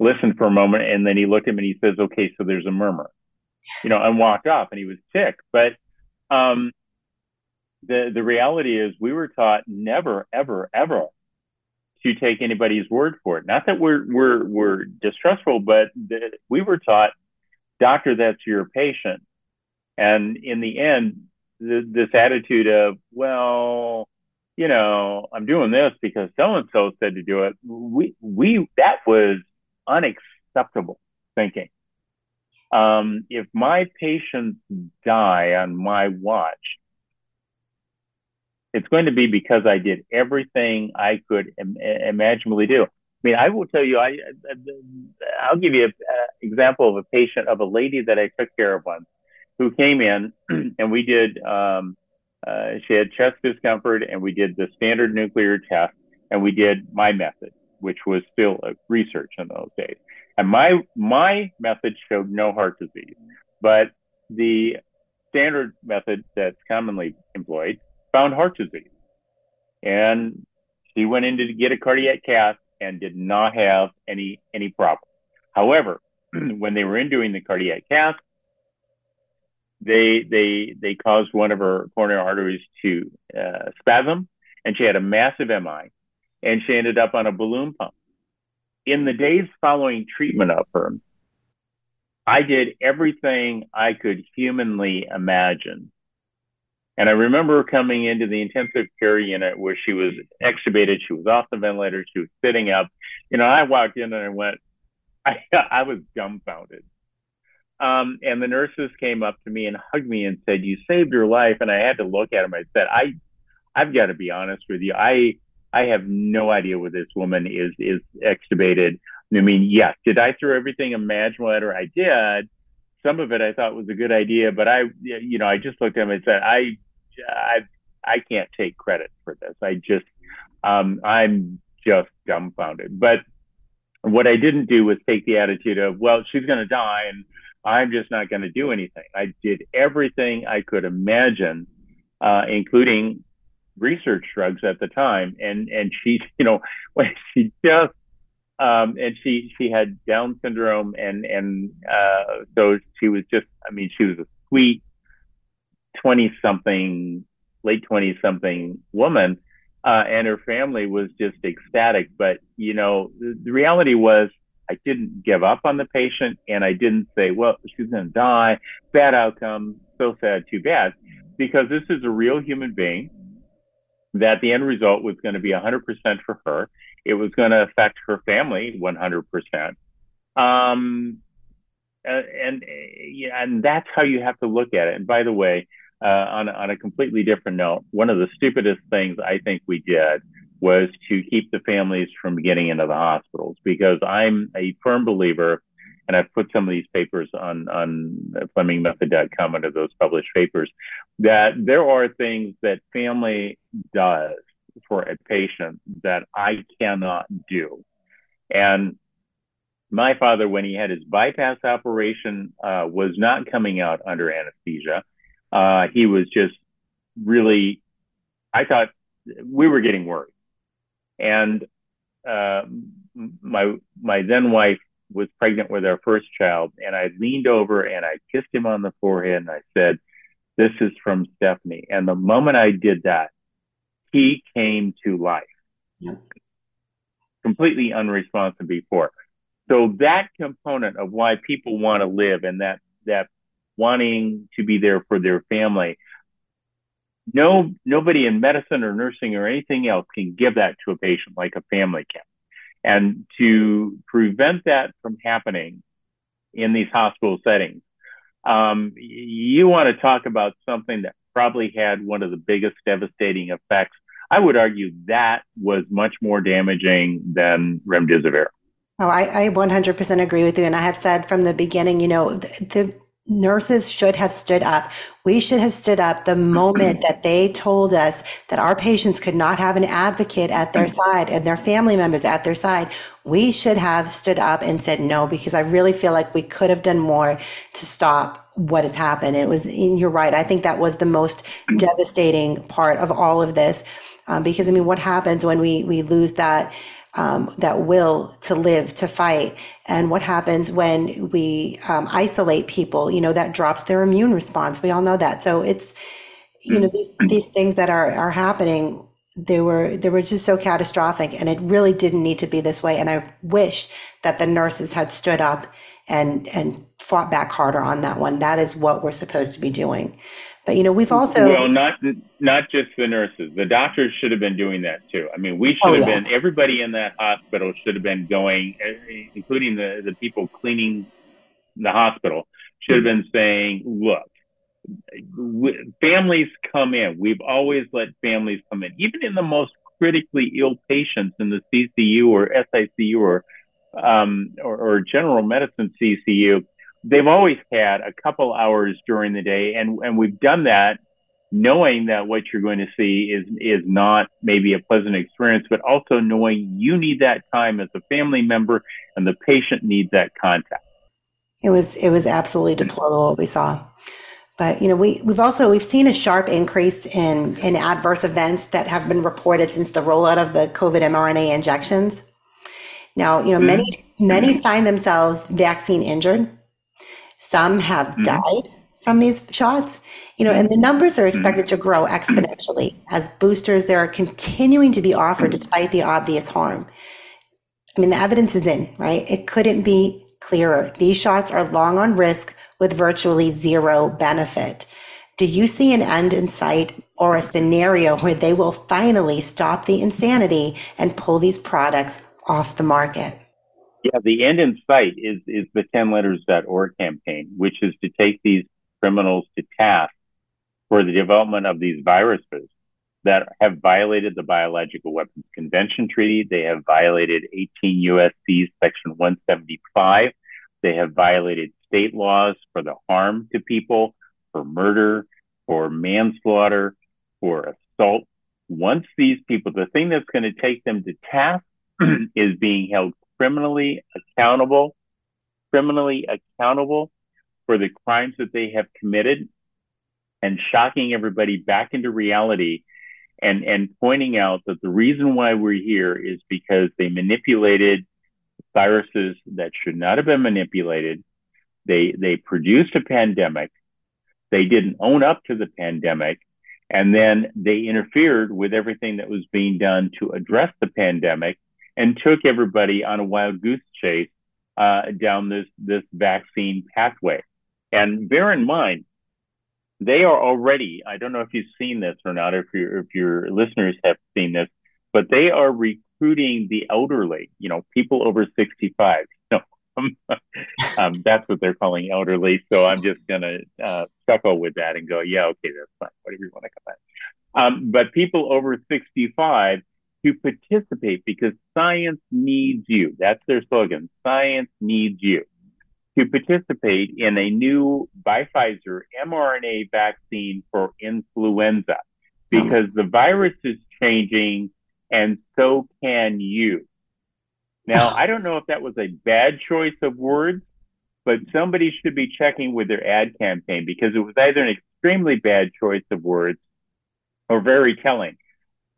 listened for a moment, and then he looked at me and he says, "Okay, so there's a murmur," you know, and walked off, and he was sick, but. Um, the the reality is we were taught never ever ever to take anybody's word for it. Not that we're we're we're distrustful, but the, we were taught, doctor, that's your patient. And in the end, th- this attitude of, well, you know, I'm doing this because so and so said to do it. We we that was unacceptable thinking. Um, if my patients die on my watch, it's going to be because I did everything I could Im- imaginably do. I mean, I will tell you, I, I'll give you an example of a patient of a lady that I took care of once who came in *clears throat* and we did, um, uh, she had chest discomfort and we did the standard nuclear test and we did my method, which was still a research in those days. And my, my method showed no heart disease, but the standard method that's commonly employed found heart disease. And she went in to get a cardiac cath and did not have any any problem. However, *clears throat* when they were in doing the cardiac cath, they they they caused one of her coronary arteries to uh, spasm, and she had a massive MI, and she ended up on a balloon pump. In the days following treatment of her, I did everything I could humanly imagine. And I remember coming into the intensive care unit where she was extubated. She was off the ventilator. She was sitting up. You know, I walked in and I went, *laughs* I, I was dumbfounded. Um, and the nurses came up to me and hugged me and said, "You saved her life." And I had to look at them. I said, "I, I've got to be honest with you. I, I have no idea where this woman is is extubated. I mean, yes, did I throw everything imaginable at her? I did. Some of it I thought was a good idea, but I, you know, I just looked at him and said, I, I, I can't take credit for this. I just, um, I'm just dumbfounded. But what I didn't do was take the attitude of, well, she's going to die and I'm just not going to do anything. I did everything I could imagine, uh, including research drugs at the time. And, and she, *laughs* you know, when she just um, and she she had Down syndrome, and and uh, so she was just, I mean, she was a sweet twenty something, late twenty something woman, uh, and her family was just ecstatic. But you know, the, the reality was, I didn't give up on the patient, and I didn't say, well, she's going to die, bad outcome, so sad, too bad, because this is a real human being. That the end result was going to be 100% for her it was going to affect her family 100%. Um, and, and that's how you have to look at it. And by the way, uh, on, on a completely different note, one of the stupidest things I think we did was to keep the families from getting into the hospitals because I'm a firm believer, and I've put some of these papers on on FlemingMethod.com under those published papers, that there are things that family does for a patient that I cannot do. And my father, when he had his bypass operation, uh, was not coming out under anesthesia. Uh, he was just really, I thought we were getting worried. And uh, my my then wife was pregnant with our first child, and I leaned over and I kissed him on the forehead and I said, "This is from Stephanie." And the moment I did that, he came to life. Completely unresponsive before. So that component of why people want to live and that that wanting to be there for their family, no nobody in medicine or nursing or anything else can give that to a patient like a family can. And to prevent that from happening in these hospital settings, um, you want to talk about something that probably had one of the biggest devastating effects I would argue that was much more damaging than remdesivir. Oh, I, I 100% agree with you. And I have said from the beginning, you know, the, the nurses should have stood up. We should have stood up the moment that they told us that our patients could not have an advocate at their mm. side and their family members at their side. We should have stood up and said no, because I really feel like we could have done more to stop what has happened. It was, you're right. I think that was the most devastating part of all of this. Um, because I mean, what happens when we we lose that um, that will to live to fight, and what happens when we um, isolate people? You know, that drops their immune response. We all know that. So it's you know these these things that are are happening. They were they were just so catastrophic, and it really didn't need to be this way. And I wish that the nurses had stood up and and fought back harder on that one. That is what we're supposed to be doing. But you know, we've also well, not not just the nurses. The doctors should have been doing that too. I mean, we should oh, have yeah. been. Everybody in that hospital should have been going, eh, including the the people cleaning the hospital, should have been saying, "Look, families come in. We've always let families come in, even in the most critically ill patients in the CCU or SICU or um, or, or general medicine CCU." They've always had a couple hours during the day, and and we've done that knowing that what you're going to see is is not maybe a pleasant experience, but also knowing you need that time as a family member and the patient needs that contact. It was it was absolutely deplorable what we saw. But you know, we, we've also we've seen a sharp increase in, in adverse events that have been reported since the rollout of the COVID mRNA injections. Now, you know, mm-hmm. many many find themselves vaccine injured some have mm-hmm. died from these shots, you know, and the numbers are expected to grow exponentially as boosters that are continuing to be offered despite the obvious harm. I mean, the evidence is in, right? It couldn't be clearer. These shots are long on risk with virtually zero benefit. Do you see an end in sight or a scenario where they will finally stop the insanity and pull these products off the market? Yeah, the end in sight is is the 10letters.org campaign, which is to take these criminals to task for the development of these viruses that have violated the Biological Weapons Convention Treaty. They have violated 18 USC Section 175. They have violated state laws for the harm to people, for murder, for manslaughter, for assault. Once these people, the thing that's going to take them to task *clears throat* is being held criminally accountable, criminally accountable for the crimes that they have committed and shocking everybody back into reality and, and pointing out that the reason why we're here is because they manipulated viruses that should not have been manipulated. They, they produced a pandemic. They didn't own up to the pandemic. And then they interfered with everything that was being done to address the pandemic and took everybody on a wild goose chase uh, down this this vaccine pathway. And bear in mind, they are already. I don't know if you've seen this or not, if your if your listeners have seen this, but they are recruiting the elderly. You know, people over sixty five. No, *laughs* um, that's what they're calling elderly. So I'm just gonna uh, chuckle with that and go, yeah, okay, that's fine. Whatever you want to call it. Um, but people over 65 to participate because science needs you. That's their slogan. Science needs you to participate in a new by Pfizer mRNA vaccine for influenza because the virus is changing and so can you. Now, I don't know if that was a bad choice of words, but somebody should be checking with their ad campaign because it was either an extremely bad choice of words or very telling.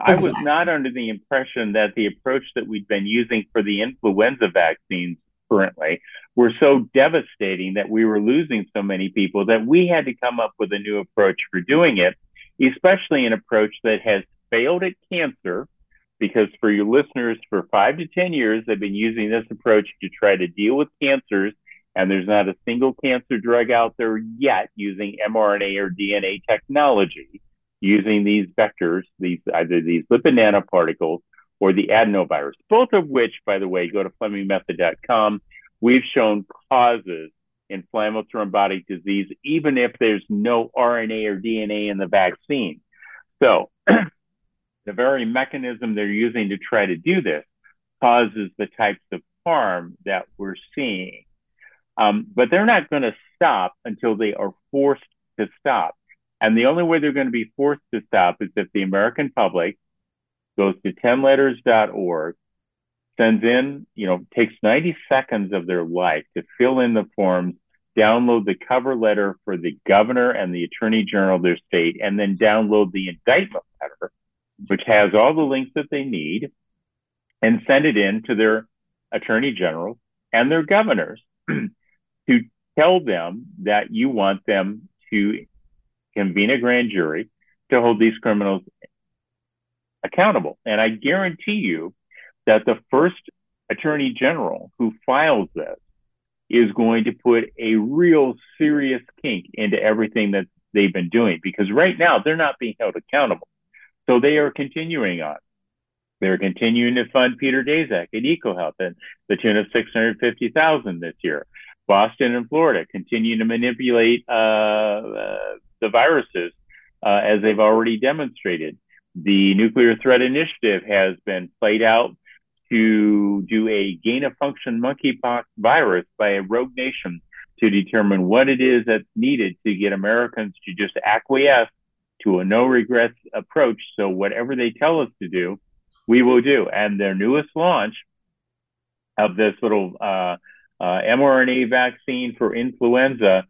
I was not under the impression that the approach that we'd been using for the influenza vaccines currently were so devastating that we were losing so many people that we had to come up with a new approach for doing it, especially an approach that has failed at cancer. Because for your listeners, for five to 10 years, they've been using this approach to try to deal with cancers. And there's not a single cancer drug out there yet using mRNA or DNA technology using these vectors, these either these lipid nanoparticles or the adenovirus, both of which, by the way, go to FlemingMethod.com. We've shown causes inflammatory thrombotic disease, even if there's no RNA or DNA in the vaccine. So, *clears throat* the very mechanism they're using to try to do this causes the types of harm that we're seeing. Um, but they're not going to stop until they are forced to stop. And the only way they're going to be forced to stop is if the American public goes to 10letters.org, sends in, you know, takes 90 seconds of their life to fill in the forms, download the cover letter for the governor and the attorney general of their state, and then download the indictment letter, which has all the links that they need, and send it in to their attorney general and their governors *clears throat* to tell them that you want them to convene a grand jury to hold these criminals accountable. And I guarantee you that the first attorney general who files this is going to put a real serious kink into everything that they've been doing because right now they're not being held accountable. So they are continuing on. They're continuing to fund Peter Daszak at EcoHealth at the tune of 650,000 this year. Boston and Florida continue to manipulate uh, uh, the viruses uh, as they've already demonstrated. The Nuclear Threat Initiative has been played out to do a gain of function monkeypox virus by a rogue nation to determine what it is that's needed to get Americans to just acquiesce to a no regrets approach. So whatever they tell us to do, we will do. And their newest launch of this little uh, uh, mRNA vaccine for influenza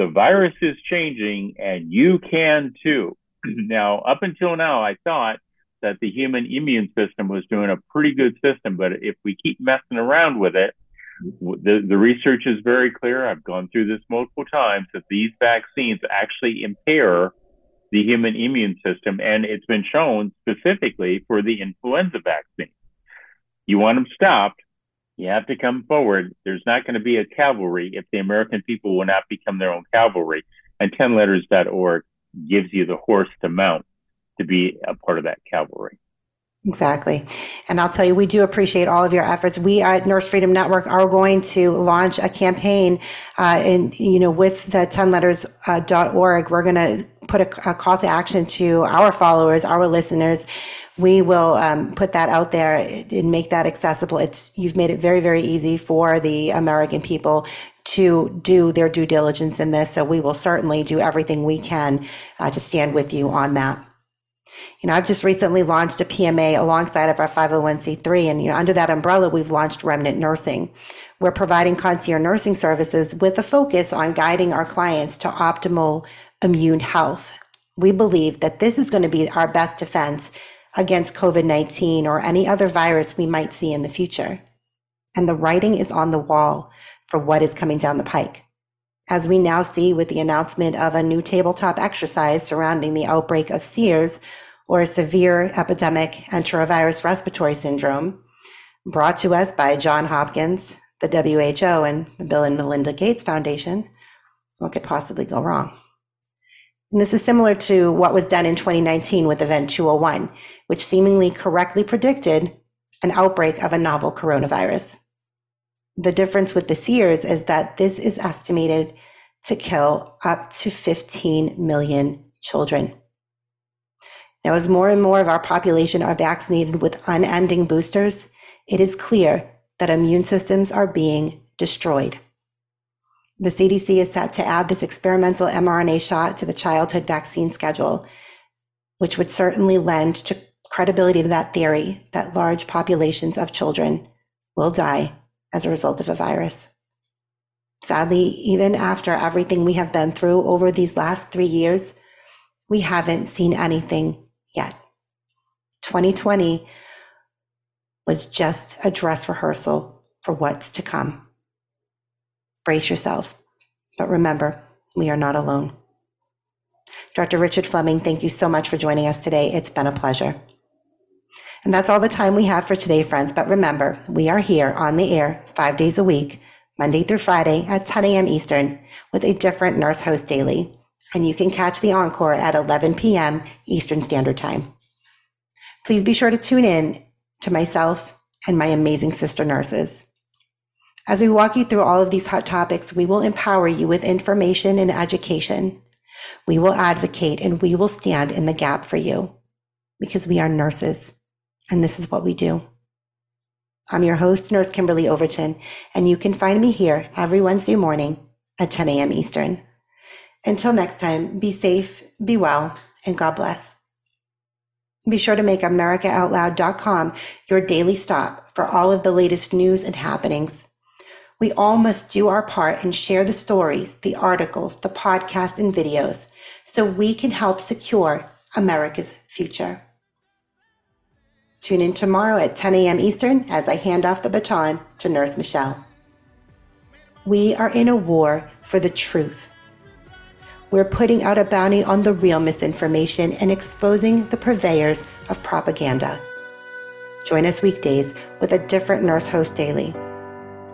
the virus is changing and you can too. *clears throat* now, up until now, I thought that the human immune system was doing a pretty good system, but if we keep messing around with it, The, the research is very clear. I've gone through this multiple times that these vaccines actually impair the human immune system, and it's been shown specifically for the influenza vaccine. You want them stopped, you have to come forward. There's not going to be a cavalry if the American people will not become their own cavalry. And 10letters.org gives you the horse to mount to be a part of that cavalry. Exactly. And I'll tell you, we do appreciate all of your efforts. We at Nurse Freedom Network are going to launch a campaign, uh, in, you know, with the 10letters.org. Uh, We're going to put a, a, call to action to our followers, our listeners. We will um, put that out there and make that accessible. It's, you've made it very, very easy for the American people to do their due diligence in this. So we will certainly do everything we can uh, to stand with you on that you know, I've just recently launched a PMA alongside of our 501c3. And, you know, under that umbrella, we've launched Remnant Nursing. We're providing concierge nursing services with a focus on guiding our clients to optimal immune health. We believe that this is going to be our best defense against COVID 19 or any other virus we might see in the future. And the writing is on the wall for what is coming down the pike. As we now see with the announcement of a new tabletop exercise surrounding the outbreak of SEERS, or a severe epidemic enterovirus respiratory syndrome, brought to us by John Hopkins, the WHO, and the Bill and Melinda Gates Foundation, what could possibly go wrong? And this is similar to what was done in 2019 with Event 201, which seemingly correctly predicted an outbreak of a novel coronavirus. The difference with the SEERS is that this is estimated to kill up to 15 million children. Now, as more and more of our population are vaccinated with unending boosters, it is clear that immune systems are being destroyed. The CDC is set to add this experimental mRNA shot to the childhood vaccine schedule, which would certainly lend to credibility to that theory that large populations of children will die as a result of a virus. Sadly, even after everything we have been through over these last three years, we haven't seen anything yet. 2020 was just a dress rehearsal for what's to come. Brace yourselves, but remember, we are not alone. Dr. Richard Fleming, thank you so much for joining us today. It's been a pleasure. And that's all the time we have for today, friends. But remember, we are here on the air five days a week, Monday through Friday at 10 a.m. Eastern, with a different nurse host daily and you can catch the encore at 11 p.m. Eastern Standard Time. Please be sure to tune in to myself and my amazing sister nurses. As we walk you through all of these hot topics, we will empower you with information and education. We will advocate and we will stand in the gap for you because we are nurses and this is what we do. I'm your host, Nurse Kimberly Overton, and you can find me here every Wednesday morning at 10 a.m. Eastern. Until next time, be safe, be well, and God bless. Be sure to make AmericaOutloud.com your daily stop for all of the latest news and happenings. We all must do our part and share the stories, the articles, the podcasts, and videos so we can help secure America's future. Tune in tomorrow at 10 a.m. Eastern as I hand off the baton to Nurse Michelle. We are in a war for the truth we're putting out a bounty on the real misinformation and exposing the purveyors of propaganda. Join us weekdays with a different nurse host daily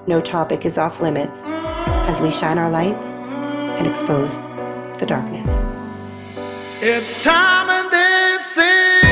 no topic is off limits as we shine our lights and expose the darkness. It's time in this city.